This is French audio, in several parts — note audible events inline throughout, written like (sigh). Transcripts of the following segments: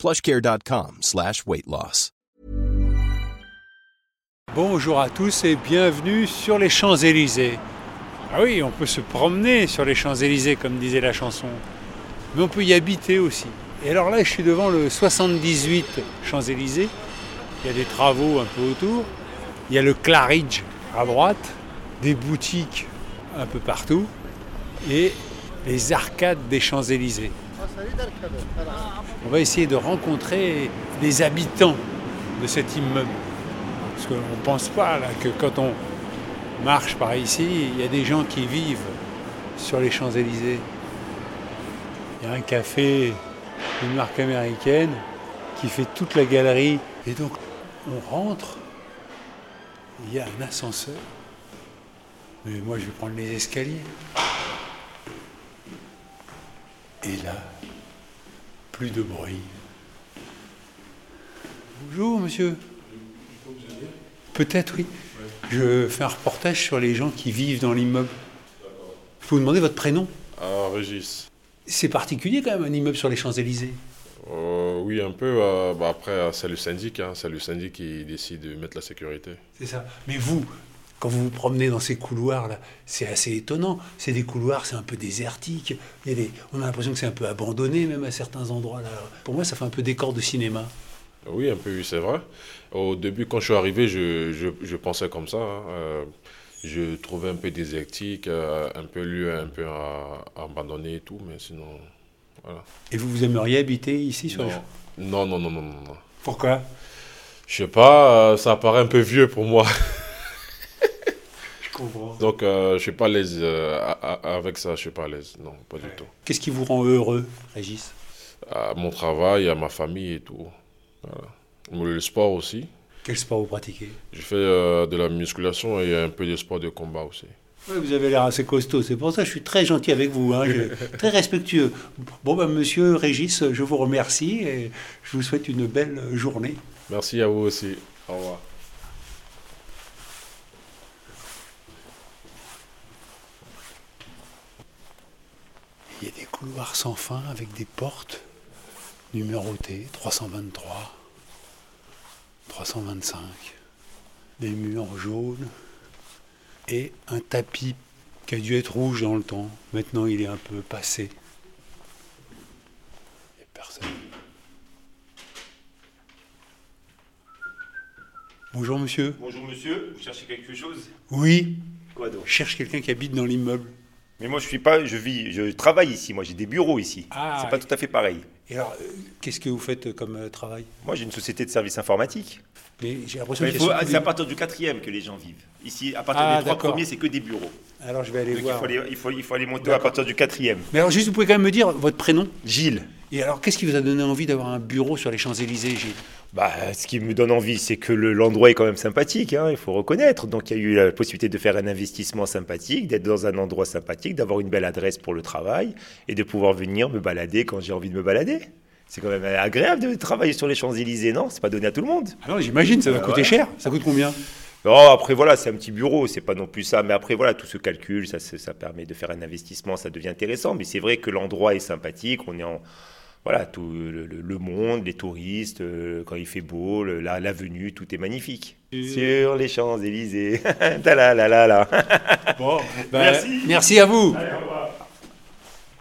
plushcare.com slash. Bonjour à tous et bienvenue sur les Champs-Élysées. Ah oui, on peut se promener sur les Champs-Élysées comme disait la chanson, mais on peut y habiter aussi. Et alors là, je suis devant le 78 Champs-Élysées. Il y a des travaux un peu autour. Il y a le Claridge à droite, des boutiques un peu partout et les arcades des Champs-Élysées. On va essayer de rencontrer les habitants de cet immeuble. Parce qu'on ne pense pas que quand on marche par ici, il y a des gens qui vivent sur les Champs-Élysées. Il y a un café, une marque américaine, qui fait toute la galerie. Et donc, on rentre, il y a un ascenseur. Mais moi, je vais prendre les escaliers. Et là, plus de bruit. Bonjour, monsieur. Peut-être, oui. Je fais un reportage sur les gens qui vivent dans l'immeuble. Je peux vous demander votre prénom Ah, Régis. C'est particulier quand même, un immeuble sur les Champs-Élysées. Euh, oui, un peu. euh, bah, après, euh, c'est le syndic. hein, c'est le syndic qui décide de mettre la sécurité. C'est ça. Mais vous, quand vous vous promenez dans ces couloirs-là, c'est assez étonnant. C'est des couloirs, c'est un peu désertique. Il y a des- On a l'impression que c'est un peu abandonné, même à certains endroits. Là. Pour moi, ça fait un peu décor de cinéma. Oui, un peu, c'est vrai. Au début, quand je suis arrivé, je, je, je pensais comme ça. hein, euh, je trouvais un peu désertique, euh, un peu lieu un peu à, à abandonné et tout, mais sinon, voilà. Et vous, vous aimeriez habiter ici sur non, non, non, non, non, non. Pourquoi? Je sais pas, euh, ça paraît un peu vieux pour moi. (laughs) Comprends. Donc, euh, je suis pas à l'aise euh, avec ça, je suis pas à l'aise. Non, pas du tout. Qu'est-ce qui vous rend heureux, Régis? À mon travail, à ma famille et tout. Voilà. Le sport aussi. Quel sport vous pratiquez? Je fais euh, de la musculation et un peu de sport de combat aussi. Vous avez l'air assez costaud, c'est pour ça que je suis très gentil avec vous, hein, je- très respectueux. Bon, ben, monsieur Régis, je vous remercie et je vous souhaite une belle journée. Merci à vous aussi. Au revoir. Il y a des couloirs sans fin avec des portes numérotées 323, 325, des murs jaunes et un tapis qui a dû être rouge dans le temps. Maintenant, il est un peu passé. Personne. Bonjour monsieur. Bonjour monsieur, vous cherchez quelque chose? Oui, Quoi donc? Je cherche quelqu'un qui habite dans l'immeuble. Mais moi je suis pas, je vis, je travaille ici, moi j'ai des bureaux ici. Ah, c'est pas tout à fait pareil. Et alors, euh, qu'est-ce que vous faites comme euh, travail? Moi j'ai une société de services informatiques. Mais j'ai l'impression y faut- c'est à partir du quatrième que les gens vivent. Ici, à partir Ah, des trois premiers, c'est que des bureaux. Alors je vais aller Donc il voir. faut, aller, il, faut, il faut aller monter à partir du quatrième. Mais alors juste, vous pouvez quand même me dire votre prénom? Gilles. Et alors, qu'est-ce qui vous a donné envie d'avoir un bureau sur les Champs-Élysées, Gilles? Bah, ce qui me donne envie, c'est que le- l'endroit est quand même sympathique, hein, il faut reconnaître. Donc il y a eu la possibilité de faire un investissement sympathique, d'être dans un endroit sympathique, d'avoir une belle adresse pour le travail et de pouvoir venir me balader quand j'ai envie de me balader. C'est quand même agréable de travailler sur les Champs-Élysées, non? C'est pas donné à tout le monde. Ah non, j'imagine, ça va Euh, coûter cher. Ça coûte combien? Non, après voilà, c'est un petit bureau, c'est pas non plus ça. Mais après voilà, tout se calcule, ça, ça permet de faire un investissement, ça devient intéressant. Mais c'est vrai que l'endroit est sympathique, on est en voilà tout le, monde, les touristes, euh, quand il fait beau, le- la, l'avenue, tout est magnifique. Sur les Champs Élysées, (laughs) ta la la la la. Bon, (laughs) Merci. Merci à vous.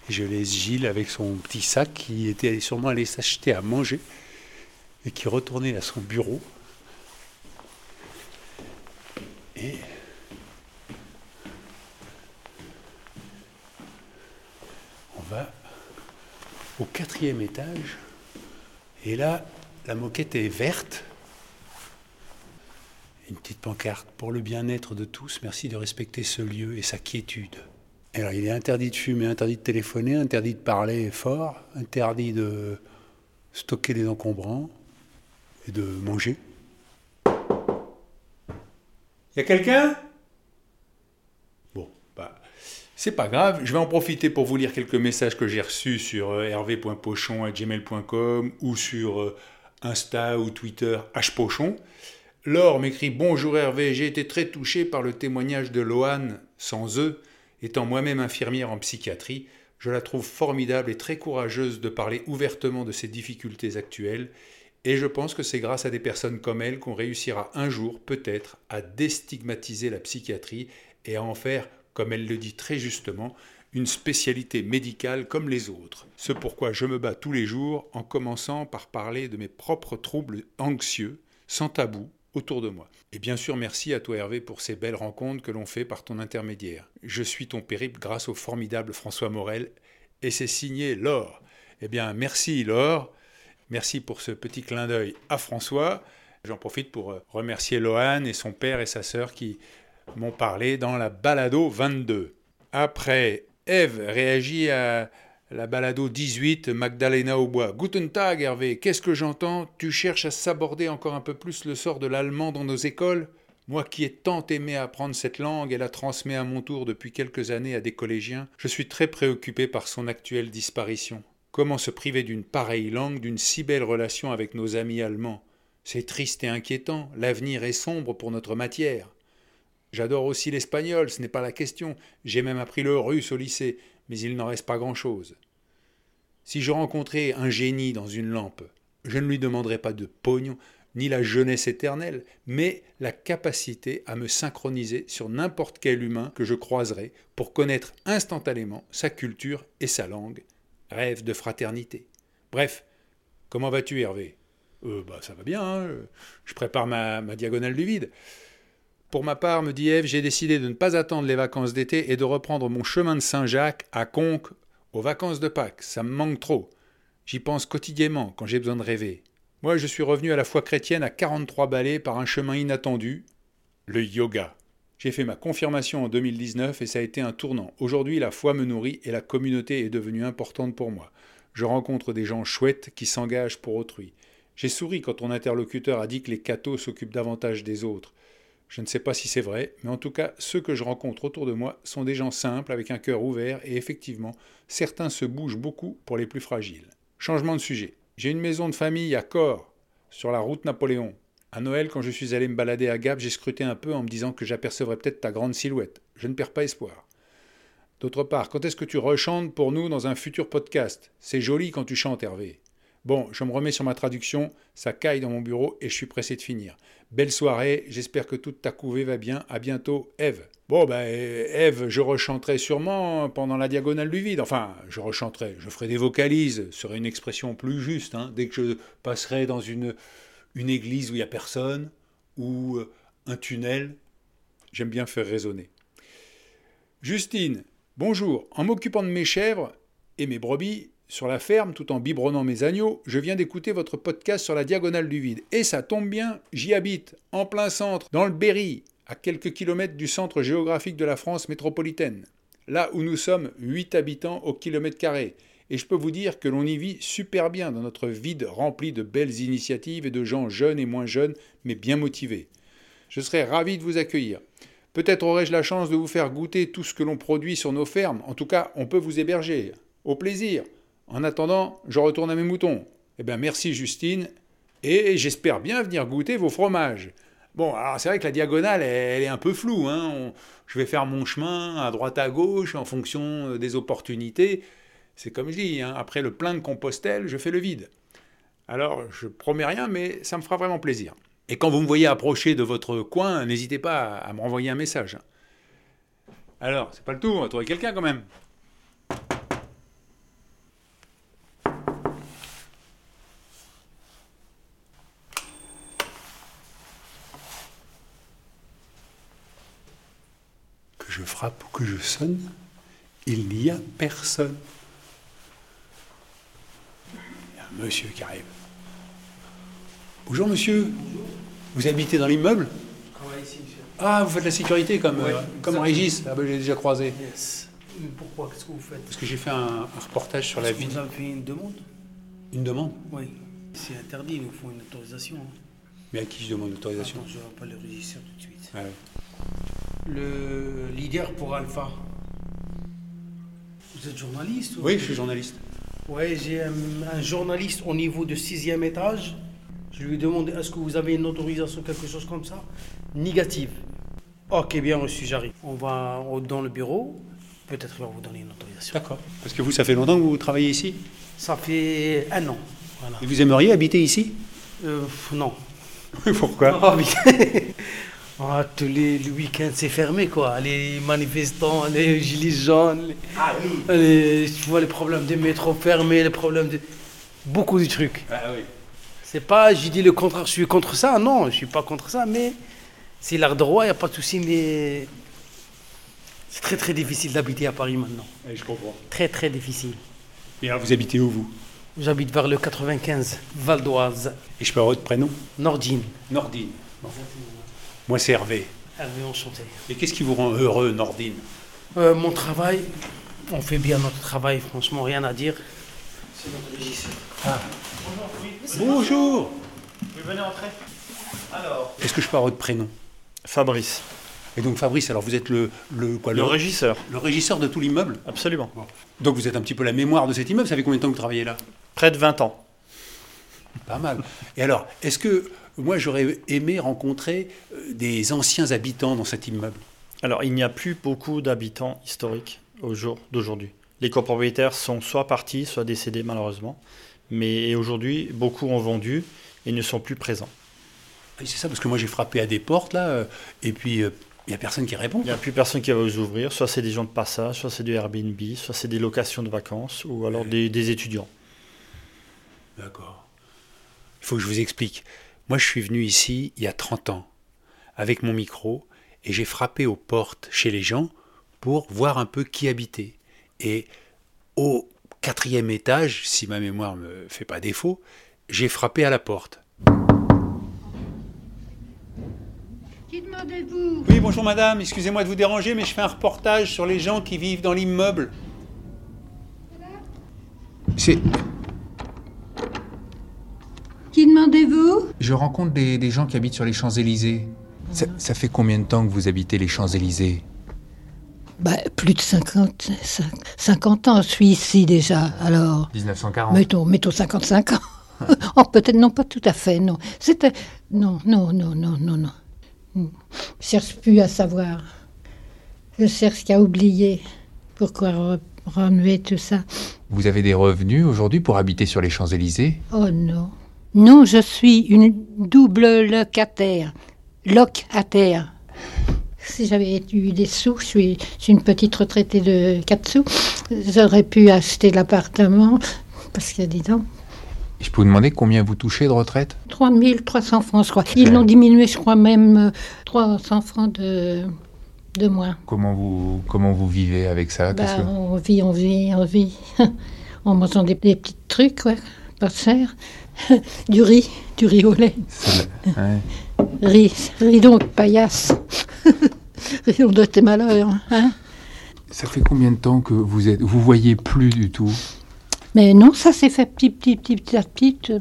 Je laisse Gilles avec son petit sac qui était sûrement allé s'acheter à manger et qui retournait à son bureau. Et on va au quatrième étage. Et là, la moquette est verte. Une petite pancarte pour le bien-être de tous. Merci de respecter ce lieu et sa quiétude. Alors, il est interdit de fumer, interdit de téléphoner, interdit de parler fort, interdit de stocker des encombrants. et de manger. Y a quelqu'un? C'est pas grave. Je vais en profiter pour vous lire quelques messages que j'ai reçus sur euh, hervé.pochon.gmail.com ou sur euh, Insta ou Twitter hpochon. Laure m'écrit Bonjour Hervé, j'ai été très touché par le témoignage de Loane, sans eux, étant moi-même infirmière en psychiatrie. Je la trouve formidable et très courageuse de parler ouvertement de ses difficultés actuelles, et je pense que c'est grâce à des personnes comme elle qu'on réussira un jour, peut-être, à déstigmatiser la psychiatrie et à en faire, comme elle le dit très justement, une spécialité médicale comme les autres. Ce pourquoi je me bats tous les jours en commençant par parler de mes propres troubles anxieux, sans tabou, autour de moi. Et bien sûr, merci à toi Hervé pour ces belles rencontres que l'on fait par ton intermédiaire. Je suis ton périple grâce au formidable François Morel et c'est signé Laure. Eh bien, merci Laure. Merci pour ce petit clin d'œil à François. J'en profite pour remercier Lohan et son père et sa sœur qui m'ont parlé dans la balado 22. Après, Eve réagit à la balado 18, Magdalena au bois. Guten Tag, Hervé, qu'est-ce que j'entends? Tu cherches à s'aborder encore un peu plus le sort de l'allemand dans nos écoles? Moi qui ai tant aimé apprendre cette langue et la transmets à mon tour depuis quelques années à des collégiens, je suis très préoccupé par son actuelle disparition. Comment se priver d'une pareille langue, d'une si belle relation avec nos amis allemands? C'est triste et inquiétant, l'avenir est sombre pour notre matière. J'adore aussi l'espagnol, ce n'est pas la question, j'ai même appris le russe au lycée, mais il n'en reste pas grand-chose. Si je rencontrais un génie dans une lampe, je ne lui demanderais pas de pognon, ni la jeunesse éternelle, mais la capacité à me synchroniser sur n'importe quel humain que je croiserais pour connaître instantanément sa culture et sa langue. Rêve de fraternité. Bref, comment vas-tu Hervé? Euh, bah, Ça va bien, hein, je prépare ma diagonale du vide. Pour ma part, me dit Eve, j'ai décidé de ne pas attendre les vacances d'été et de reprendre mon chemin de Saint-Jacques à Conques aux vacances de Pâques. Ça me manque trop. J'y pense quotidiennement quand j'ai besoin de rêver. Moi, je suis revenu à la foi chrétienne à 43 balais par un chemin inattendu, le yoga. J'ai fait ma confirmation en 2019 et ça a été un tournant. Aujourd'hui, la foi me nourrit et la communauté est devenue importante pour moi. Je rencontre des gens chouettes qui s'engagent pour autrui. J'ai souri quand ton interlocuteur a dit que les cathos s'occupent davantage des autres. Je ne sais pas si c'est vrai, mais en tout cas, ceux que je rencontre autour de moi sont des gens simples, avec un cœur ouvert, et effectivement, certains se bougent beaucoup pour les plus fragiles. Changement de sujet. J'ai une maison de famille à Corps, sur la route Napoléon. À Noël, quand je suis allé me balader à Gap, j'ai scruté un peu en me disant que j'apercevrais peut-être ta grande silhouette. Je ne perds pas espoir. D'autre part, quand est-ce que tu rechantes pour nous dans un futur podcast? C'est joli quand tu chantes, Hervé. Bon, je me remets sur ma traduction, ça caille dans mon bureau et je suis pressé de finir. Belle soirée, j'espère que toute ta couvée va bien. À bientôt, Eve. Bon, ben, Eve, je rechanterai sûrement pendant la diagonale du vide. Enfin, je rechanterai, je ferai des vocalises, serait une expression plus juste, hein, dès que je passerai dans une, une église où il n'y a personne, ou euh, un tunnel. J'aime bien faire résonner. Justine, bonjour. En m'occupant de mes chèvres et mes brebis, sur la ferme tout en biberonnant mes agneaux, je viens d'écouter votre podcast sur la diagonale du vide. Et ça tombe bien, j'y habite, en plein centre, dans le Berry, à quelques kilomètres du centre géographique de la France métropolitaine. Là où nous sommes 8 habitants au kilomètre carré. Et je peux vous dire que l'on y vit super bien dans notre vide rempli de belles initiatives et de gens jeunes et moins jeunes, mais bien motivés. Je serais ravi de vous accueillir. Peut-être aurai-je la chance de vous faire goûter tout ce que l'on produit sur nos fermes. En tout cas, on peut vous héberger. Au plaisir. En attendant, je retourne à mes moutons. Eh bien, merci Justine, et j'espère bien venir goûter vos fromages. Bon, alors c'est vrai que la diagonale, elle, est un peu floue. Hein. je vais faire mon chemin à droite à gauche en fonction euh, des opportunités. C'est comme je dis, hein, après le plein de Compostelle, je fais le vide. Alors, je promets rien, mais ça me fera vraiment plaisir. Et quand vous me voyez approcher de votre coin, n'hésitez pas à, me renvoyer un message. Alors, c'est pas le tout, on va trouver quelqu'un quand même. je frappe ou que je sonne, il n'y a personne. Il y a un monsieur qui arrive. Bonjour monsieur. Vous habitez dans l'immeuble? Je travaille ici, monsieur. Ah, vous faites la sécurité comme, euh, comme Régis Ah ben, j'ai déjà croisé. Yes. Pourquoi? Qu'est-ce que vous faites? Parce que j'ai fait un, reportage sur la vie. Vous avez fait une demande? Une demande? Oui. C'est interdit, il nous faut une autorisation. hein. Mais à qui je demande l'autorisation? Je vais pas le régisseur tout de suite. Ah ouais. Le leader pour Alpha. Vous êtes journaliste ou- Oui, je suis journaliste. Ouais, j'ai un, un journaliste au niveau de sixième étage. Je lui ai demandé est-ce que vous avez une autorisation, quelque chose comme ça? Négative. Ok, bien reçu, j'arrive. On va dans le bureau. Peut-être qu'il va vous donner une autorisation. D'accord. Parce que vous, ça fait longtemps que vous travaillez ici? Ça fait un an. Voilà. Et vous aimeriez habiter ici? Euh, non. (laughs) Pourquoi? Oui. (laughs) Ah, tous les, le week-end, c'est fermé, quoi. Les manifestants, les gilets jaunes, les, les- tu vois, les problèmes des métros fermés, les problèmes de... Beaucoup de trucs. Ah oui. C'est pas, j'ai dit le contraire, je suis contre ça, non, je suis pas contre ça, mais c'est l'art droit, il n'y a pas de souci, mais c'est très très difficile d'habiter à Paris maintenant. je comprends. Très très difficile. Et alors, vous habitez où, vous? J'habite vers le 95, Val d'Oise, Et je peux avoir votre prénom? Nordine. Nordine. Moi, c'est Hervé. Hervé, enchanté. Et qu'est-ce qui vous rend heureux, Nordine? Euh, mon travail, on fait bien notre travail, franchement, rien à dire. C'est notre régisseur. Bonjour Vous venez entrer Alors. Est-ce que je peux avoir votre prénom? Fabrice, Et donc, Fabrice, alors vous êtes le, le, quoi, le le, régisseur, le régisseur de tout l'immeuble? Absolument. Donc, vous êtes un petit peu la mémoire de cet immeuble. Ça fait combien de temps que vous travaillez là? Près de 20 ans. Pas mal. Et alors, est-ce que moi, j'aurais aimé rencontrer euh, des anciens habitants dans cet immeuble Alors, il n'y a plus beaucoup d'habitants historiques au jour d'aujourd'hui. Les copropriétaires sont soit partis, soit décédés malheureusement. Mais aujourd'hui, beaucoup ont vendu et ne sont plus présents. Oui, C'est ça, parce que moi, j'ai frappé à des portes, là, euh, et puis euh, il n'y a personne qui répond. Il n'y a plus personne qui va vous ouvrir. Soit c'est des gens de passage, soit c'est du Airbnb, soit c'est des locations de vacances ou alors des, des étudiants. D'accord. Il faut que je vous explique. Moi, je suis venu ici il y a 30 ans, avec mon micro, et j'ai frappé aux portes chez les gens pour voir un peu qui habitait. Et au quatrième étage, si ma mémoire me fait pas défaut, j'ai frappé à la porte. Qui demandez-vous? Oui, bonjour madame, excusez-moi de vous déranger, mais je fais un reportage sur les gens qui vivent dans l'immeuble. C'est- demandez-vous? Je rencontre des, des gens qui habitent sur les Champs-Élysées. Ça, ça fait combien de temps que vous habitez les Champs-Élysées? Bah, Plus de 50, cin- 50 ans, je suis ici déjà. Alors, 1940. mettons, mettons 55 ans. (laughs) oh, peut-être non, pas tout à fait, non. C'était. Non, non, non, non, non, non. Hmm. Je cherche plus à savoir. Je cherche qu'à oublier. Pourquoi re- remuer tout ça Vous avez des revenus aujourd'hui pour habiter sur les Champs-Élysées? Oh non. Non, je suis une double locataire. Locataire. Si j'avais eu des sous, je suis, je suis une petite retraitée de 4 sous, j'aurais pu acheter l'appartement, parce que dis donc, Je peux vous demander combien vous touchez de retraite? 3300 francs, je crois. Ils l'ont diminué, je crois même euh, 300 francs de, de moins. comment vous, comment vous vivez avec ça? Bah, que- on vit, on vit, on vit. (laughs) en mangeant des, des petits trucs, ouais, pas cher. (laughs) du riz, du riz au lait. ouais. Riz, riz donc, paillasse. (laughs) riz donc de tes malheurs, hein. Ça fait combien de temps que vous êtes vous voyez plus du tout? Mais non, ça s'est fait petit, petit, petit, petit à petit. euh.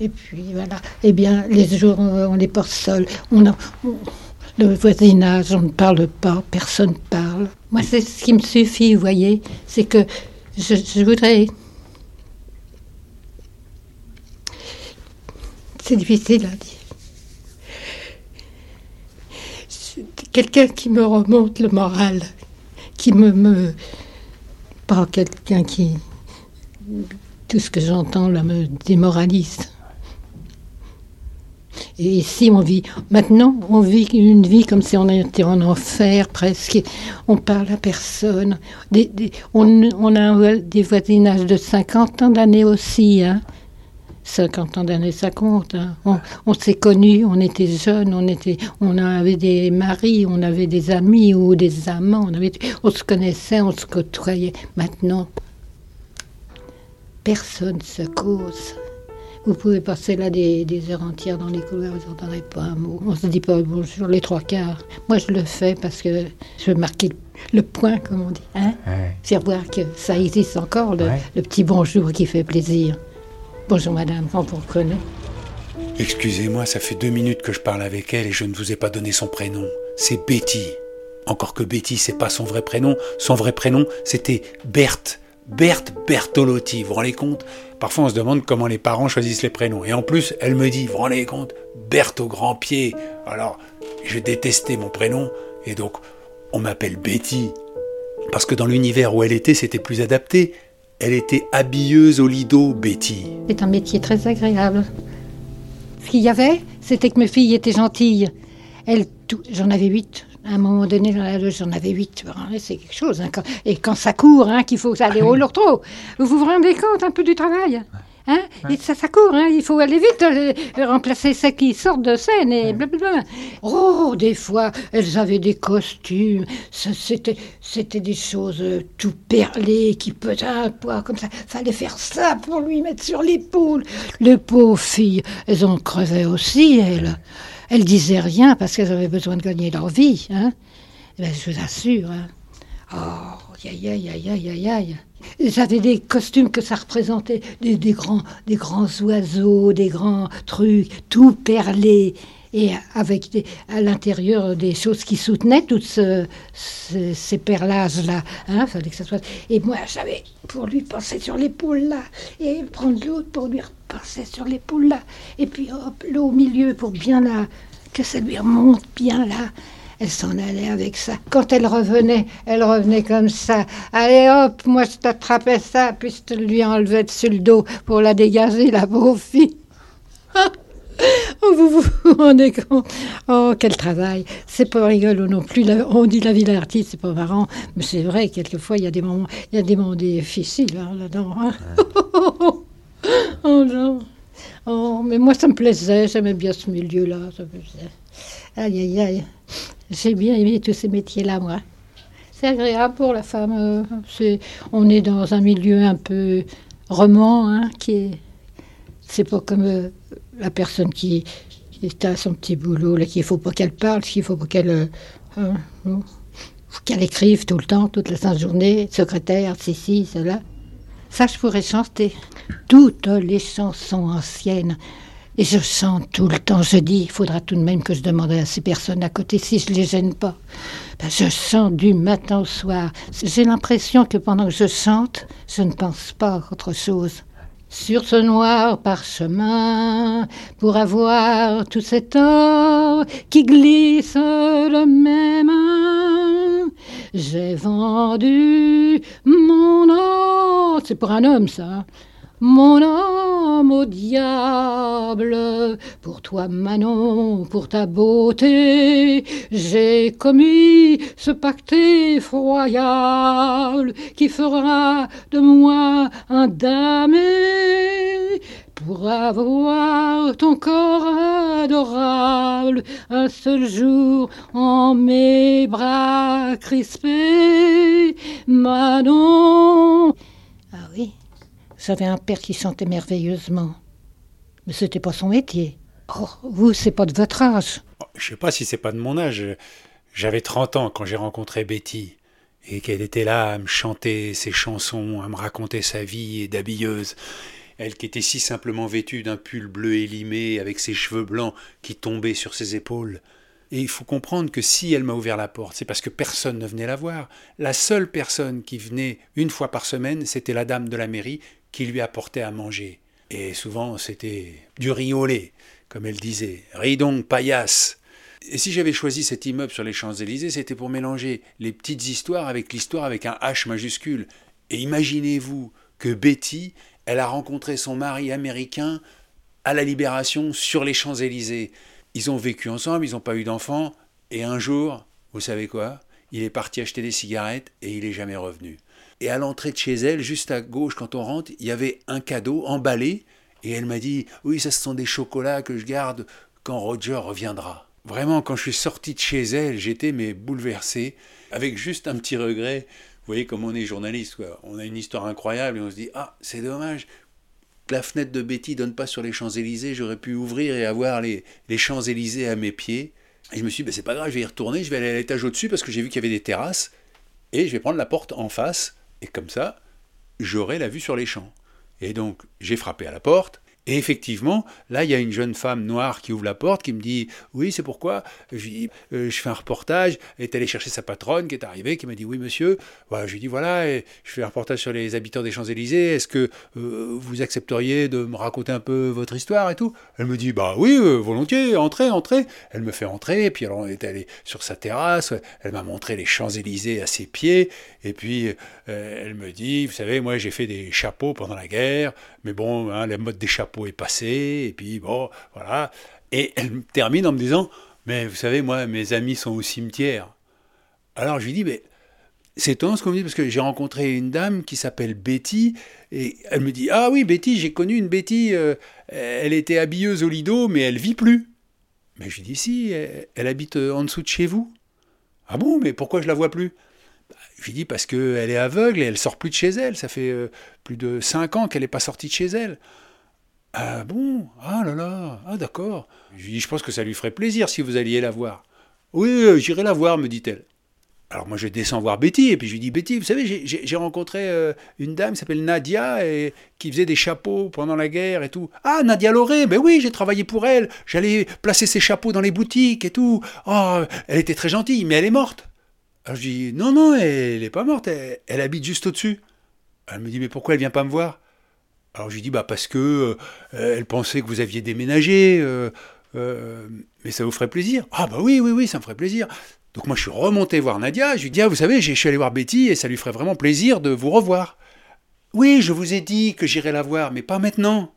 Et puis voilà. Eh bien, les jours, euh, on les porte seuls. On a, on- le voisinage, on ne parle pas, personne ne parle. Moi, c'est ce qui me suffit, vous voyez. C'est que je, je voudrais. C'est difficile à dire. Quelqu'un qui me remonte le moral, qui me. me pas quelqu'un qui. Tout ce que j'entends là me démoralise. Et ici, on vit. Maintenant, on vit une vie comme si on était en enfer presque. On parle à personne. On, a des voisinages de 50 ans d'années aussi. Hein. 50 ans d'années, ça compte. hein. On, on s'est connus, on était jeunes, on, était, on avait des maris, on avait des amis ou des amants. On, avait, on se connaissait, on se côtoyait. Maintenant, personne se cause. Vous pouvez passer là des, des heures entières dans les couloirs, vous n'entendrez pas un mot. On se dit pas bonjour les trois quarts. Moi, je le fais parce que je veux marquer le, point, comme on dit. Hein Ouais. Voir que ça existe encore, le, Ouais. le petit bonjour qui fait plaisir. Bonjour madame, reconnaît. Excusez-moi, ça fait deux minutes que je parle avec elle et je ne vous ai pas donné son prénom. C'est Betty. Encore que Betty, c'est pas son vrai prénom. Son vrai prénom, c'était Berthe. Berthe Bertolotti, vous vous rendez compte? Parfois on se demande comment les parents choisissent les prénoms. Et en plus, elle me dit, vous vous rendez compte? Berthe au grand pied. Alors, je détestais mon prénom et donc on m'appelle Betty. Parce que dans l'univers où elle était, c'était plus adapté. Elle était habilleuse au lido, Betty. C'est un métier très agréable. Ce qu'il y avait, c'était que mes filles étaient gentilles. Elles, tout- j'en avais huit. À un moment donné, dans la loge, j'en avais huit. Hein, c'est quelque chose. hein, quand- et quand ça court, hein, qu'il faut aller au lourdeau, vous vous rendez compte un peu du travail? Hein? Ça, ça court, hein, il faut aller vite euh, remplacer celles qui sortent de scène et blablabla. Oh, des fois, elles avaient des costumes, c'était, c'était des choses euh, tout perlées qui pesaient un poids comme ça. Fallait faire ça pour lui mettre sur l'épaule. Les pauvres filles, elles en crevaient aussi, elles. Elles disaient rien parce qu'elles avaient besoin de gagner leur vie. Hein? Eh ben, je vous assure. Hein. Oh, aïe, aïe, aïe, aïe, aïe, aïe. Ils avaient des costumes que ça représentait, des, grands, des grands oiseaux, des grands trucs, tout perlés, et avec à l'intérieur des choses qui soutenaient ce- ces perlages-là. Hein, fallait que ça soit... Et moi, j'avais pour lui passer sur l'épaule là, et prendre l'autre pour lui repasser sur l'épaule là, et puis hop, l'eau au milieu pour bien là, que ça lui remonte bien là. Elle s'en allait avec ça. Quand elle revenait, elle revenait comme ça. Allez hop, moi je t'attrapais ça, puis je te lui enlevais dessus le dos pour la dégager, la pauvre fille. (laughs) Oh, vous vous (laughs) rendez compte? Oh, quel travail C'est pas rigolo non plus. La- on dit la vie d'artiste, c'est pas marrant, mais c'est vrai, quelquefois, il y a des moments, il y a des moments difficiles hein, là-dedans. hein. (laughs) oh non Oh, mais moi, ça me plaisait, j'aimais bien ce milieu-là. ça me plaisait. Aïe, aïe, aïe. J'ai bien aimé tous ces métiers-là, moi. C'est agréable pour la femme. euh, on est dans un milieu un peu roman, hein, qui est. C'est pas comme euh, la personne qui, qui est à son petit boulot, là, qu'il faut pas qu'elle parle, qu'il faut pas qu'elle. euh, hein, qu'elle écrive tout le temps, toute la sainte journée, secrétaire, ceci, cela. Ça, je pourrais chanter. Toutes les chansons anciennes. Et je chante tout le temps. Je dis, il faudra tout de même que je demande à ces personnes à côté si je les gêne pas. Ben, je chante du matin au soir. J'ai l'impression que pendant que je chante, je ne pense pas à autre chose. Sur ce noir parchemin, pour avoir tout cet or qui glisse de mes mains, j'ai vendu mon âme. C'est pour un homme, ça. Mon âme au diable, pour toi Manon, pour ta beauté, j'ai commis ce pacte effroyable qui fera de moi un damné pour avoir ton corps adorable un seul jour en mes bras crispés, Manon. Ah oui. J'avais un père qui chantait merveilleusement. Mais c'était pas son métier. Oh, vous, c'est pas de votre âge. Oh, Je sais pas si c'est pas de mon âge. J'avais 30 ans quand j'ai rencontré Betty et qu'elle était là à me chanter ses chansons, à me raconter sa vie et d'habilleuse. Elle qui était si simplement vêtue d'un pull bleu élimé avec ses cheveux blancs qui tombaient sur ses épaules. Et il faut comprendre que si elle m'a ouvert la porte, c'est parce que personne ne venait la voir. La seule personne qui venait une fois par semaine, c'était la dame de la mairie qui lui apportait à manger. Et souvent, c'était du riz au lait, comme elle disait. Riz donc, paillasse. Et si j'avais choisi cet immeuble sur les Champs-Élysées, c'était pour mélanger les petites histoires avec l'histoire avec un H majuscule. Et imaginez-vous que Betty, elle a rencontré son mari américain à la Libération sur les Champs-Élysées. Ils ont vécu ensemble, ils n'ont pas eu d'enfants, et un jour, vous savez quoi? Il est parti acheter des cigarettes et il est jamais revenu. Et à l'entrée de chez elle, juste à gauche, quand on rentre, il y avait un cadeau emballé, et elle m'a dit Oui, ça, ce sont des chocolats que je garde quand Roger reviendra. Vraiment, quand je suis sorti de chez elle, j'étais mais bouleversé, avec juste un petit regret. Vous voyez comme on est journaliste. On a une histoire incroyable et on se dit Ah, c'est dommage la fenêtre de Betty donne pas sur les Champs-Élysées, j'aurais pu ouvrir et avoir les, les Champs-Élysées à mes pieds. Et je me suis dit, bah, c'est pas grave, je vais y retourner, je vais aller à l'étage au-dessus parce que j'ai vu qu'il y avait des terrasses, et je vais prendre la porte en face, et comme ça, j'aurai la vue sur les champs. Et donc, j'ai frappé à la porte. Et effectivement, là, il y a une jeune femme noire qui ouvre la porte, qui me dit Oui, c'est pourquoi? Je euh, fais un reportage. Elle est allée chercher sa patronne qui est arrivée, qui m'a dit Oui, monsieur. Voilà, je lui dis Voilà, je fais un reportage sur les habitants des Champs-Élysées. Est-ce que euh, vous accepteriez de me raconter un peu votre histoire et tout? Elle me dit Bah oui, euh, volontiers, entrez, entrez. Elle me fait entrer, puis alors on est allé sur sa terrasse. Elle m'a montré les Champs-Élysées à ses pieds. Et puis elle me dit Vous savez, moi j'ai fait des chapeaux pendant la guerre, mais bon, hein, la mode des chapeaux est et puis bon, voilà. Et elle termine en me disant, mais vous savez, moi, mes amis sont au cimetière. Alors je lui dis, mais c'est étonnant ce qu'on me dit, parce que j'ai rencontré une dame qui s'appelle Betty, et elle me dit, ah oui, Betty, j'ai connu une Betty, euh, elle était habilleuse au Lido, mais elle vit plus. Mais je lui dis, si, elle, habite en dessous de chez vous. Ah bon, mais pourquoi je la vois plus? Je lui dis parce qu'elle est aveugle et elle sort plus de chez elle. Ça fait euh, plus de cinq ans qu'elle n'est pas sortie de chez elle. Ah bon? Ah là là Ah d'accord. Je dis, je pense que ça lui ferait plaisir si vous alliez la voir. Oui, euh, j'irai la voir, me dit-elle. Alors moi je descends voir Betty et puis je lui dis Betty, vous savez, j'ai rencontré euh, une dame qui s'appelle Nadia et qui faisait des chapeaux pendant la guerre et tout. Ah Nadia Loré, ben oui, j'ai travaillé pour elle. J'allais placer ses chapeaux dans les boutiques et tout. Oh, elle était très gentille, mais elle est morte. Alors je dis non non, elle n'est pas morte, elle, elle habite juste au-dessus. Elle me dit mais pourquoi elle vient pas me voir? Alors je lui dis bah parce que euh, elle pensait que vous aviez déménagé, euh, euh, mais ça vous ferait plaisir. Ah bah oui oui oui ça me ferait plaisir. Donc moi je suis remonté voir Nadia, je lui dis ah vous savez je suis allé voir Betty et ça lui ferait vraiment plaisir de vous revoir. Oui je vous ai dit que j'irais la voir mais pas maintenant.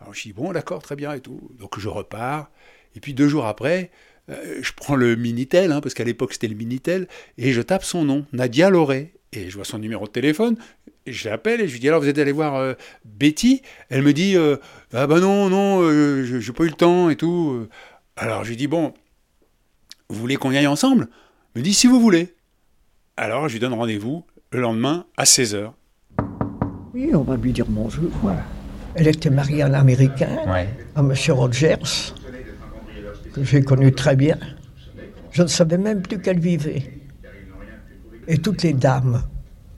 Alors je dis bon d'accord très bien et tout. Donc je repars et puis deux jours après je prends le Minitel, hein, parce qu'à l'époque c'était le Minitel, et je tape son nom, Nadia Loré. Et je vois son numéro de téléphone, je l'appelle et je lui dis alors vous êtes allé voir euh, Betty? Elle me dit euh, ah ben non non euh, je j'ai pas eu le temps et tout. Alors je lui dis bon vous voulez qu'on y aille ensemble? Elle me dit si vous voulez. Alors je lui donne rendez-vous le lendemain à 16h. Oui, on va lui dire bonjour. Elle était mariée à un Américain, à M. Rogers, que j'ai connu très bien. Je ne savais même plus qu'elle vivait. Et toutes les dames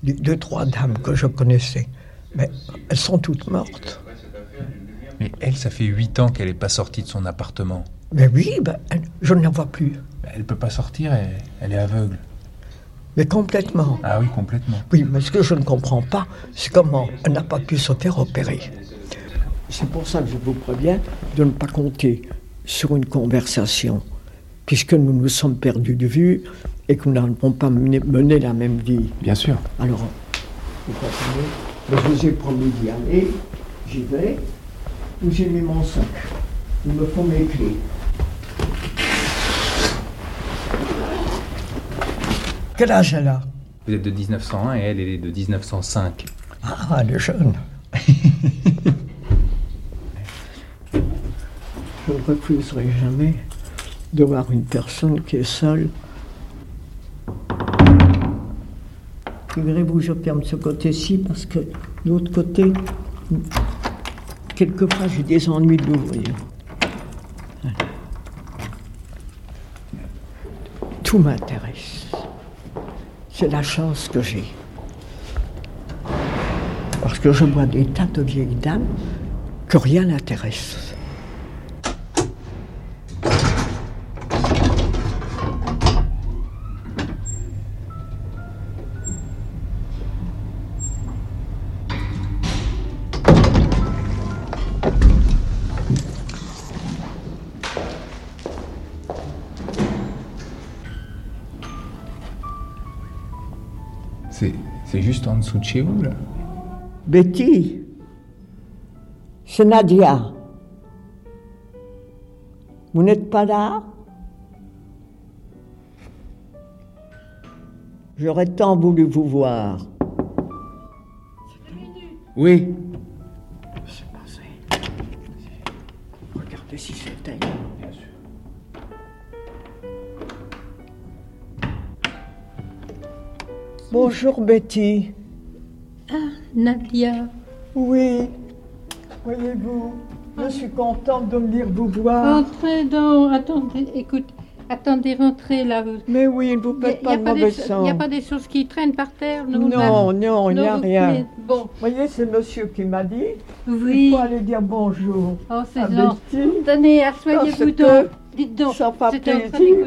deux, trois dames que je connaissais. Mais elles sont toutes mortes. Mais elle, ça fait huit ans qu'elle n'est pas sortie de son appartement. Mais oui, ben, je ne la vois plus. Elle ne peut pas sortir, elle, elle est aveugle. Mais complètement. Ah oui, complètement. Oui, mais ce que je ne comprends pas, c'est comment elle n'a pas pu se faire opérer. C'est pour ça que je vous préviens de ne pas compter sur une conversation, puisque nous nous sommes perdus de vue et que nous n'avons pas mené, la même vie. Bien sûr. Alors, vous comprenez Mais je vous ai promis d'y aller, j'y vais. Où j'ai mis mon sac Il me faut mes clés. Quel âge elle a? Vous êtes de 1901 et elle, est de 1905. Ah, elle est jeune. (laughs) je ne refuserai jamais de voir une personne qui est seule Figurez-vous, je ferme ce côté-ci parce que l'autre côté, quelquefois j'ai des ennuis de l'ouvrir. Tout m'intéresse. C'est la chance que j'ai. Parce que je vois des tas de vieilles dames que rien n'intéresse. Dessous de chez vous, là? Betty, c'est Nadia. Vous n'êtes pas là? J'aurais tant voulu vous voir. Oui. Regardez si c'était. Bonjour Betty. Ah, Nadia. Oui. Voyez-vous, je suis contente de venir vous voir. Entrez donc. Attendez, écoute. Attendez, rentrez là. vous- Mais oui, ne vous Il faites n'y pas de mauvais sang. y a pas des choses qui traînent par terre Non, madame non, il n'y a vous rien. pouvez- Bon, Vous voyez, c'est monsieur qui m'a dit. oui. Il faut aller dire bonjour. Oh, c'est à gentil. Tenez, asseyez-vous que donc. Dites donc, ça train plaisir.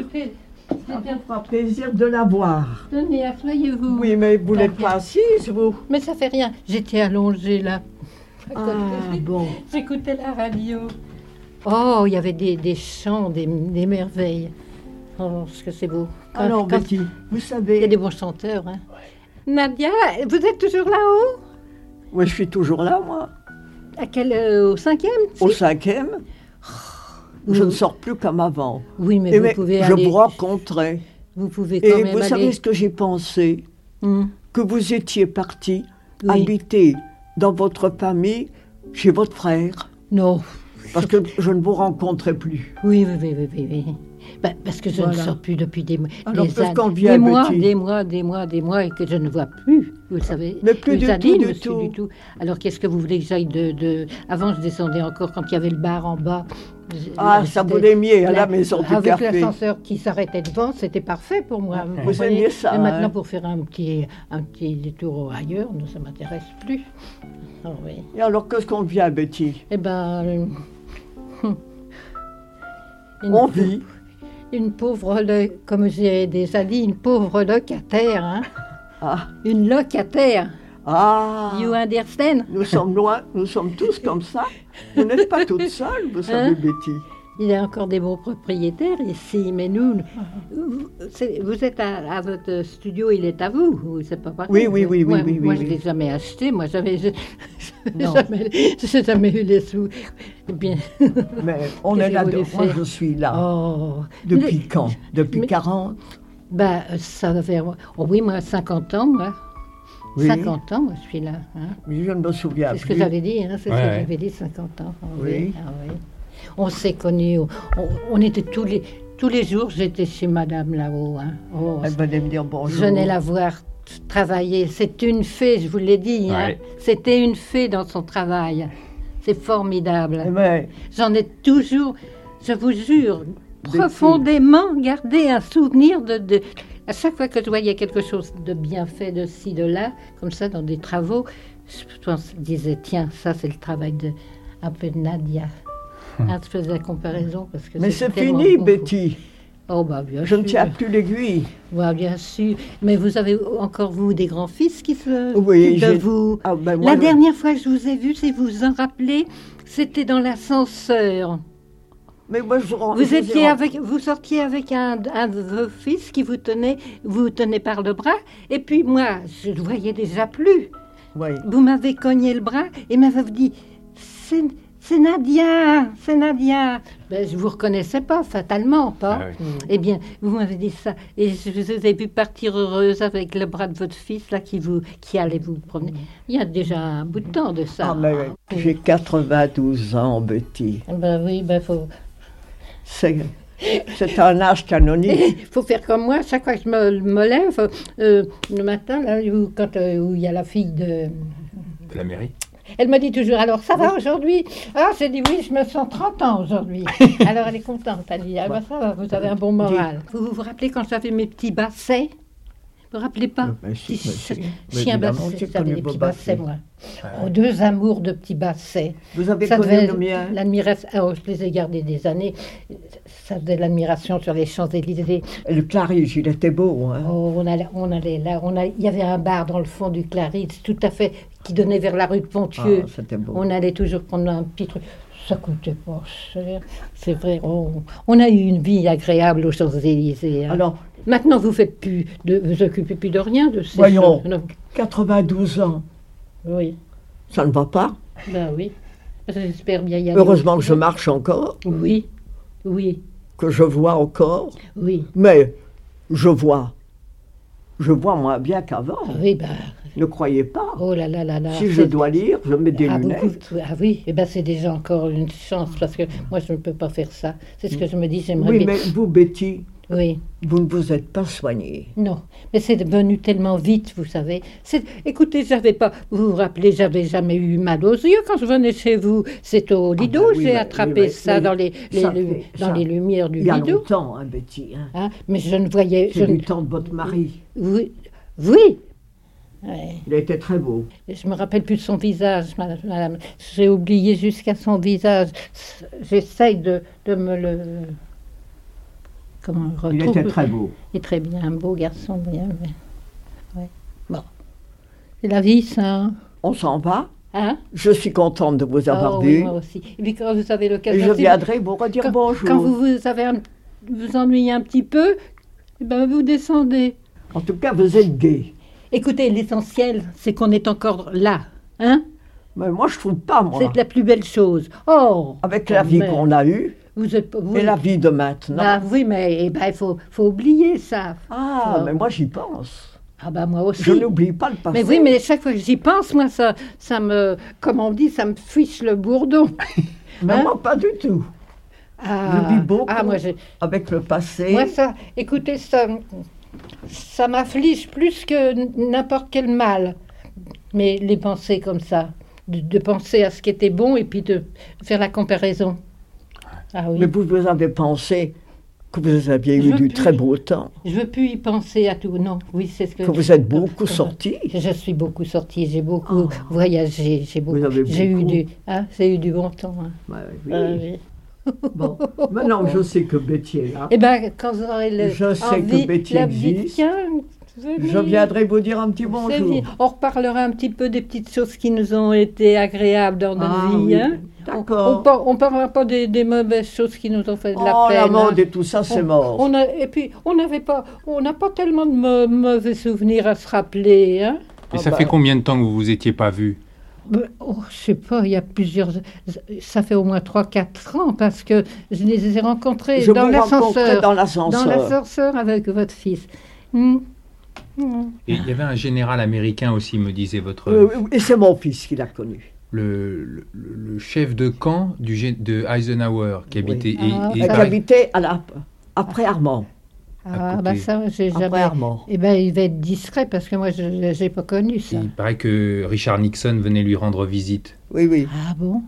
Fera plaisir de la voir. Tenez, asseyez-vous. Oui, mais vous n'êtes Bien. pas assise, vous. Mais ça fait rien. J'étais allongée là. Côté. Ah, bon. J'écoutais la radio. Oh, il y avait des, des chants, des, des merveilles. Oh, ce que c'est beau. Quand- Alors, quand- Betty, vous il y a savez, des bons chanteurs. Hein. Nadia, vous êtes toujours là-haut? Moi, je suis toujours là, moi, À quel, euh, Au cinquième? Au si Je ne sors plus comme avant. Oui, mais Et vous mais pouvez je aller. vous rencontrais. Vous pouvez quand Et même vous aller. savez ce que j'ai pensé Hum, Que vous étiez parti Oui. habiter dans votre famille chez votre frère. Non. Parce que je ne vous rencontrerai plus. Oui, oui, oui, oui, oui. Bah, parce que je ne sors plus depuis des, Alors, des années. des mois, des mois, des mois, des mois, et que je ne vois plus, vous le savez. Mais plus du Zadine, tout, du tout. du tout. Alors, qu'est-ce que vous voulez que j'aille de, de... Avant, je descendais encore quand il y avait le bar en bas. Ah, ça vous l'aimiez à la la- maison du Avec café. l'ascenseur qui s'arrêtait devant, c'était parfait pour moi. Vous comprenez aimiez ça, Mais maintenant, hein pour faire un petit, un petit détour ailleurs, ça ne m'intéresse plus. Ah oui. Et alors, qu'est-ce qu'on vient, Betty? Eh ben. euh, (laughs) On vit. Une pauvre, comme j'ai déjà dit, une pauvre locataire, hein. Ah, Une locataire. ah. You understand? Nous sommes loin, nous sommes tous comme ça. Vous n'êtes pas toute seule, vous savez, Hein? Betty. Il y a encore des bons propriétaires ici, mais nous, vous, êtes à, à votre studio, il est à vous, ou c'est pas pareil? Oui, oui, oui, moi, oui, oui, Moi, oui, je oui. l'ai jamais acheté, moi, j'avais, je- jamais, jamais eu les sous. Bien. Mais on est là, de... moi je suis là. Oh. Depuis Mais- quand? Depuis mais- 40 Bah, ça va faire. Oh oui, moi, 50 ans, moi. Oui. 50 ans, moi, je suis là. hein. Oui, je ne me souviens C'est ce que plus. j'avais dit, hein, c'est Ouais, ce que j'avais dit, 50 ans. Ah Oui. ah oui. On s'est connus, on, était tous les, tous les jours, j'étais chez madame là-haut. hein. Oh, Elle venait me dire bonjour. je venais la voir travailler. C'est une fée, je vous l'ai dit. hein. C'était une fée dans son travail. C'est formidable. Mais J'en ai toujours, je vous jure, profondément gardé un souvenir de, de- À chaque fois que je voyais quelque chose de bien fait de ci, de là, comme ça, dans des travaux, je pense, je disais, tiens, ça c'est le travail de un peu de Nadia. Hein, je faisais la comparaison parce que mais c'est fini. Betty. Oh bah bien Je ne tiens plus l'aiguille. Ouais, bien sûr. Mais vous avez encore vous des grands-fils qui se Oui, de vous. Ah, ben, moi, La dernière fois que je vous ai vu, si vous vous en rappelez, c'était dans l'ascenseur. Mais moi, je rends- Vous je étiez avec, vous sortiez avec un, un de vos fils qui vous tenait, vous tenait par le bras, et puis moi, je ne voyais déjà plus. Oui. Vous m'avez cogné le bras et m'avez dit, c'est c'est Nadia, c'est Nadia. Ben, je vous reconnaissais pas, fatalement pas. Ah oui. Eh bien, vous m'avez dit ça, et je vous ai vu partir heureuse avec le bras de votre fils là qui vous, qui allait vous promener. Il y a déjà un bout de temps de ça. Ah, mais j'ai 92 ans, Betty. Ben oui, ben faut. C'est c'est un âge canonique. Il (laughs) faut faire comme moi, chaque fois que je me, me lève, euh, le matin, là, où, quand, euh, où il y a la fille de... De la mairie Elle me dit toujours, alors ça va aujourd'hui? Ah, j'ai dit oui, je me sens 30 ans aujourd'hui. (laughs) alors elle est contente, elle dit, ah ben ça va, vous avez un bon moral. Vous vous, vous rappelez quand j'avais mes petits bassets Vous rappelez pas si, si. Mais j'ai j'avais connu des petits bassets, moi. Oh, deux amours de petits bassets. Vous avez Ça connu le mien L'admiration, oh, je les ai gardés des années. Ça faisait l'admiration sur les Champs-Élysées. Le Claridge, il était beau. Hein. Oh, on, allait, on allait là, on a, il y avait un bar dans le fond du Claridge, tout à fait, qui donnait vers la rue de Pontieux. Ah, c'était beau. on allait toujours prendre un petit truc. Ça coûtait pas cher. C'est vrai, on, on a eu une vie agréable aux Champs-Élysées. hein. Alors, Maintenant, vous faites plus de, vous occupez plus de rien de ces Voyons. choses. Non? 92 ans, Oui, ça ne va pas. ben oui. J'espère bien y aller. Heureusement que je marche encore, Oui, oui, que je vois encore. oui. Mais je vois. Je vois moins bien qu'avant. Ah oui, ben, Ne croyez pas. oh là là là là. si je dois lire, je mets des ah, lunettes. beaucoup ah oui, eh ben, c'est déjà encore une chance parce que moi je ne peux pas faire ça. C'est ce que je me dis, j'aimerais Oui, mais vous, Betty, Oui. Vous ne vous êtes pas soigné. Non, mais c'est venu tellement vite, vous savez. C'est- Écoutez, j'avais pas. Vous vous rappelez, j'avais jamais eu mal aux yeux quand je venais chez vous. C'est au Lido, bah oui, j'ai attrapé oui, ça dans les, les- ça lu- fait- dans ça- les lumières du Il y a Lido. longtemps, hein, Betty. hein. Hein, mais je ne voyais. C'est ne- du temps de votre mari. Oui. oui. Ouais. Il était très beau. Je me rappelle plus de son visage, ma- madame. J'ai oublié jusqu'à son visage. J'essaye de, de me le. Comment le Il était très beau. Il est très bien, un beau garçon, bien. mais- ouais. Bon. C'est la vie, ça. hein. On s'en va. Hein? Je suis contente de vous avoir Oh, oui, vu. moi aussi. Et puis quand vous avez Et l'occasion. je viendrai vous redire quand, bonjour. Quand vous vous avez un- vous ennuyez un petit peu, eh ben vous descendez. En tout cas, vous êtes gay. Écoutez, l'essentiel, c'est qu'on est encore là. Hein? Mais moi, je trouve pas, moi. C'est la plus belle chose. Oh Avec la vie qu'on a eue Vous êtes, vous- et la vie de maintenant. Bah oui, mais eh ben, il faut, faut oublier ça. ah, Faut- mais moi, j'y pense. Ah bah moi aussi. Je n'oublie pas le passé. Mais oui, mais chaque fois que j'y pense, moi, ça, ça me, comme on dit, ça me fiche le bourdon. (laughs) Mais Hein? moi, pas du tout. Ah, vis beaucoup. ah, moi, j'ai- Avec le passé. moi, ça, écoutez, ça, ça m'afflige plus que n'importe quel mal. Mais les pensées comme ça, de, de penser à ce qui était bon et puis de faire la comparaison. Ah oui. Mais vous, vous avez pensé que vous aviez Je eu du très beau temps, Je veux plus y penser à tout. Non, oui, c'est ce que. que vous êtes beaucoup que- sortis. (laughs) Je suis beaucoup sortie, j'ai beaucoup Oh. voyagé, j'ai beaucoup, j'ai eu beaucoup. du, ah, j'ai eu du bon temps. hein. Oui. Ah oui. (laughs) Bon, maintenant je sais que Betty est là. Eh ben, quand vous aurez le Je sais que envie, Betty la vie existe. venez. Je viendrai vous dire un petit bonjour. bien. On reparlera un petit peu des petites choses qui nous ont été agréables dans notre Ah vie. oui, hein. On, D'accord. on parlera pas des, des mauvaises choses qui nous ont fait de la Oh, la peine. mode hein. et tout ça, c'est On- mort. On a, et puis, on n'avait pas, on n'a pas tellement de mau- mauvais souvenirs à se rappeler. Hein. Et Ah ça bah. fait combien de temps que vous vous étiez pas vu Ben, Oh, je sais pas, il y a plusieurs. Ça fait au moins 3-4 ans parce que je les ai rencontrés Je dans l'ascenseur. dans l'ascenseur. avec votre fils. Hmm. Hmm. Et il y avait un général américain aussi, me disait votre. Euh, et c'est mon fils qui l'a connu. le, le- le chef de camp du, de Eisenhower qui Oui. habitait. Ah, et, et pareil- habitait à la, après Armand. Ah, côté. bah ça, j'ai jamais. Armand. Eh ben, il va être discret parce que moi, je n'ai pas connu ça. il paraît que Richard Nixon venait lui rendre visite. Oui, oui. Ah bon?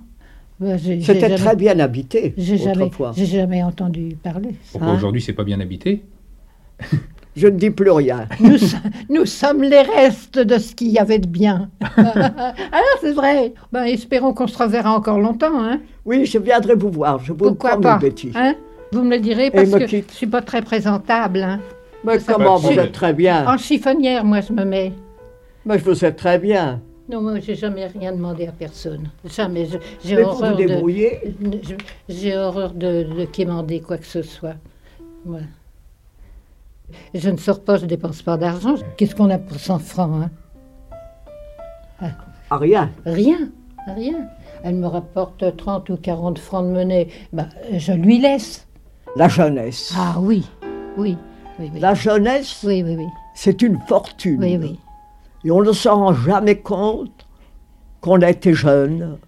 J'ai C'était jamais- très bien habité J'ai jamais, autrefois. j'ai jamais entendu parler. Pourquoi Hein aujourd'hui c'est pas bien habité (laughs) Je ne dis plus rien. (laughs) Nous, so- nous sommes les restes de ce qu'il y avait de bien. Alors, (laughs) c'est vrai. Ben, espérons qu'on se reverra encore longtemps. Hein. Oui, je viendrai vous voir. Je vous Pourquoi pas Betty. hein? Vous me le direz parce que quitte. je suis pas très présentable. hein. Mais Ça comment va. vous êtes très bien. En chiffonnière, moi, je me mets. Mais je vous êtes très bien. Non, moi, j'ai jamais rien demandé à personne. Jamais. Je- J'ai Mais vous vous horreur de. débrouillez. je- J'ai horreur de, de quémander quoi que ce soit. Voilà. Je ne sors pas, je dépense pas d'argent. Qu'est-ce qu'on a pour 100 francs hein? Ah, rien. Rien, rien. Elle me rapporte 30 ou 40 francs de monnaie. Bah, je lui laisse. La jeunesse. Ah oui, oui, oui, oui. La jeunesse, Oui, oui, oui. c'est une fortune. Oui, oui. Et on ne s'en rend jamais compte qu'on a été jeune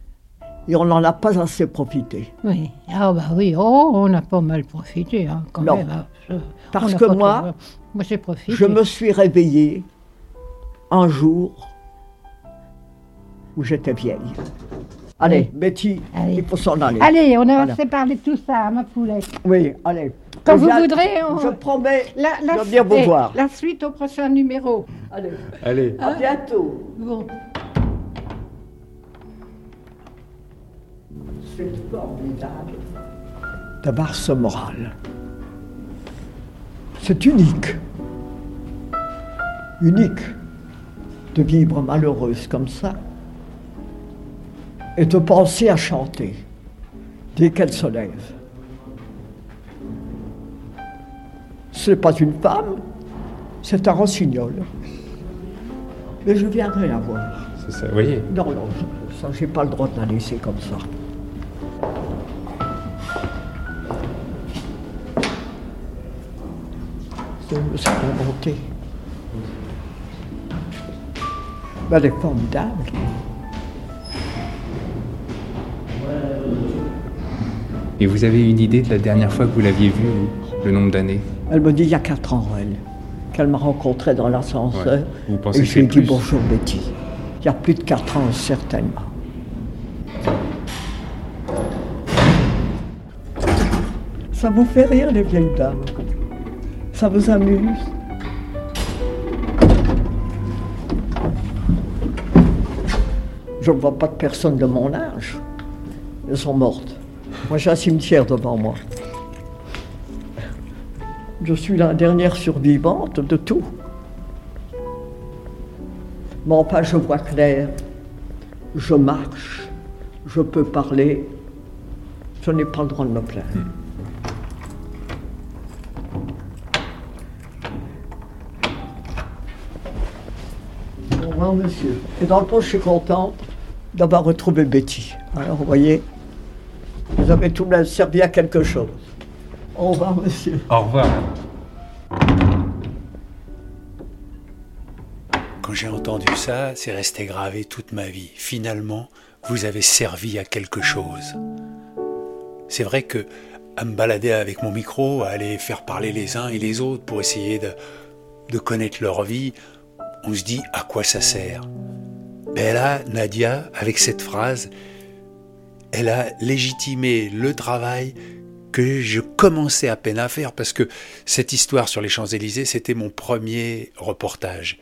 et on n'en a pas assez profité. Oui. Ah bah oui, oh, on a pas mal profité hein, quand Non. même. hein. Parce que moi, trop- moi j'ai profité. Je me suis réveillée un jour où j'étais vieille. Allez, Betty, Allez. il faut s'en aller. Allez, on a Voilà. assez parlé de tout ça, ma poulette. Oui, allez. Quand Je vous voudrez, on- Je promets La, la, de venir vous voir. la suite au prochain numéro. Allez, Allez. à bientôt. Bon. C'est formidable d'avoir ce moral. C'est unique. Unique de vivre malheureuse comme ça et de penser à chanter dès qu'elle se lève. Ce n'est pas une femme, c'est un rossignol. Mais je viendrai la voir. C'est ça, vous voyez Non, non, je- ça, j'ai pas le droit de la laisser comme ça. C'est sa volonté. Ben, elle est formidable. Et vous avez une idée de la dernière fois que vous l'aviez vue Le nombre d'années Elle me dit il y a 4 ans, elle, qu'elle m'a rencontré dans l'ascenseur. Vous pensez Et que je lui ai c'est dit bonjour Betty. Il y a plus de 4 ans, certainement. Ça vous fait rire, les vieilles dames? Ça vous amuse? Je ne vois pas de personne de mon âge. Elles sont mortes. Moi, j'ai un cimetière devant moi. Je suis la dernière survivante de tout. Mais enfin, je vois clair. Je marche. Je peux parler. Je n'ai pas le droit de me plaindre. Au revoir, monsieur. Et dans le fond, je suis contente d'avoir retrouvé Betty. Alors, vous voyez, vous avez tout de même servi à quelque chose. Au revoir, monsieur. Au revoir. Quand j'ai entendu ça, c'est resté gravé toute ma vie. Finalement, vous avez servi à quelque chose. C'est vrai que à me balader avec mon micro, à aller faire parler les uns et les autres pour essayer de, de connaître leur vie, on se dit à quoi ça sert. Mais là, Nadia, avec cette phrase, elle a légitimé le travail que je commençais à peine à faire parce que cette histoire sur les Champs-Élysées, c'était mon premier reportage.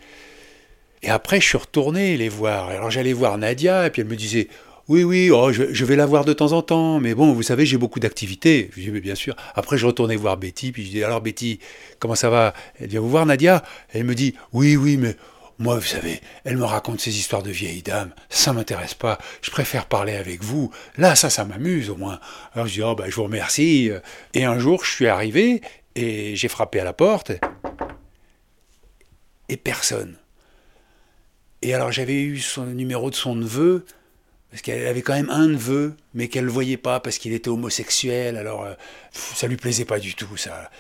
Et après, je suis retourné les voir. Alors j'allais voir Nadia, et puis elle me disait Oui, oui, oh, je, vais la voir de temps en temps, mais bon, vous savez, j'ai beaucoup d'activités. Je dis bien sûr. Après, je retournais voir Betty, puis je dis Alors, Betty, comment ça va? Elle vient vous voir, Nadia? Elle me dit Oui, oui, mais moi, vous savez, elle me raconte ces histoires de vieilles dames. Ça m'intéresse pas. Je préfère parler avec vous. Là, ça, ça m'amuse au moins. Alors je dis Oh, ben, je vous remercie. Et un jour, je suis arrivé, et j'ai frappé à la porte, et personne. Et alors j'avais eu son numéro de son neveu, parce qu'elle avait quand même un neveu, mais qu'elle ne voyait pas parce qu'il était homosexuel, alors euh, ça lui plaisait pas du tout, ça.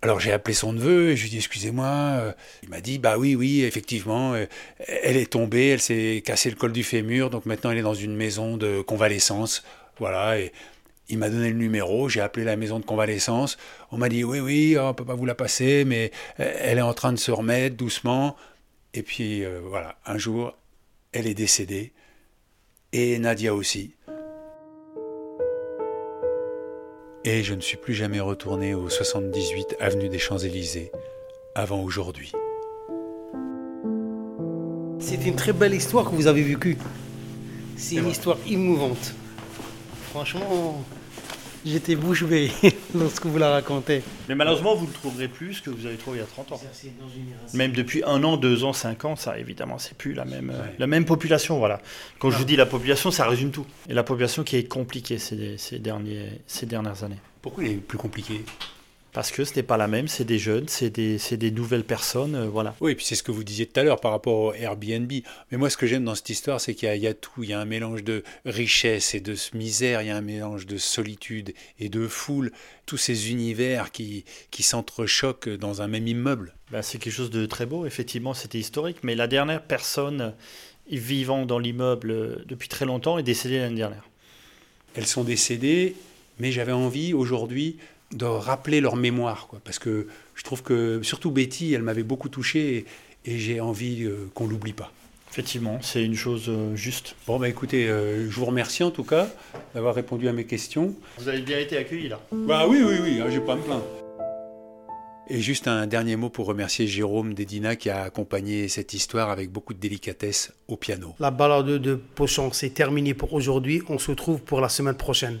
Alors j'ai appelé son neveu et je lui ai dit excusez-moi. Euh, Il m'a dit bah oui oui effectivement euh, elle est tombée, elle s'est cassé le col du fémur donc maintenant elle est dans une maison de convalescence. Voilà et il m'a donné le numéro, j'ai appelé la maison de convalescence. On m'a dit oui oui on peut pas vous la passer mais euh, elle est en train de se remettre doucement. Et puis voilà un jour elle est décédée et Nadia aussi. Et je ne suis plus jamais retourné au 78 avenue des Champs-Élysées avant aujourd'hui. C'est une très belle histoire que vous avez vécue. C'est une histoire émouvante. Franchement, j'étais bouche bée (laughs) lorsque vous la racontez. Mais malheureusement, vous ne trouverez plus ce que vous avez trouvé il y a 30 ans. Même depuis un an, deux ans, cinq ans, ça évidemment, c'est plus la même, euh, la même population. Voilà. Quand je vous dis la population, ça résume tout. Et la population qui est compliquée ces, ces, derniers, ces dernières années. Pourquoi il est plus compliqué Parce que ce n'est pas la même, c'est des jeunes, c'est des, des nouvelles personnes, euh, voilà. Oui, et puis c'est ce que vous disiez tout à l'heure par rapport au Airbnb. Mais moi, ce que j'aime dans cette histoire, c'est qu'il y, a- il y a tout. Il y a un mélange de richesse et de misère, il y a un mélange de solitude et de foule. Tous ces univers qui, qui s'entrechoquent dans un même immeuble. Ben, c'est quelque chose de très beau, effectivement, c'était historique. Mais la dernière personne vivant dans l'immeuble euh, depuis très longtemps est décédée l'année dernière. Elles sont décédées, mais j'avais envie aujourd'hui de rappeler leur mémoire. Quoi, parce que je trouve que, surtout Betty, elle m'avait beaucoup touché et, et j'ai envie euh, qu'on l'oublie pas. Effectivement, c'est une chose euh, juste. Bon, bah écoutez, euh, je vous remercie en tout cas d'avoir répondu à mes questions. Vous avez bien été accueillis là. Bah oui, oui, oui, hein, j'ai pas à me plaindre. Et juste un dernier mot pour remercier Jérôme Dédina qui a accompagné cette histoire avec beaucoup de délicatesse au piano. La balade de Pochon, c'est terminé pour aujourd'hui. On se retrouve pour la semaine prochaine.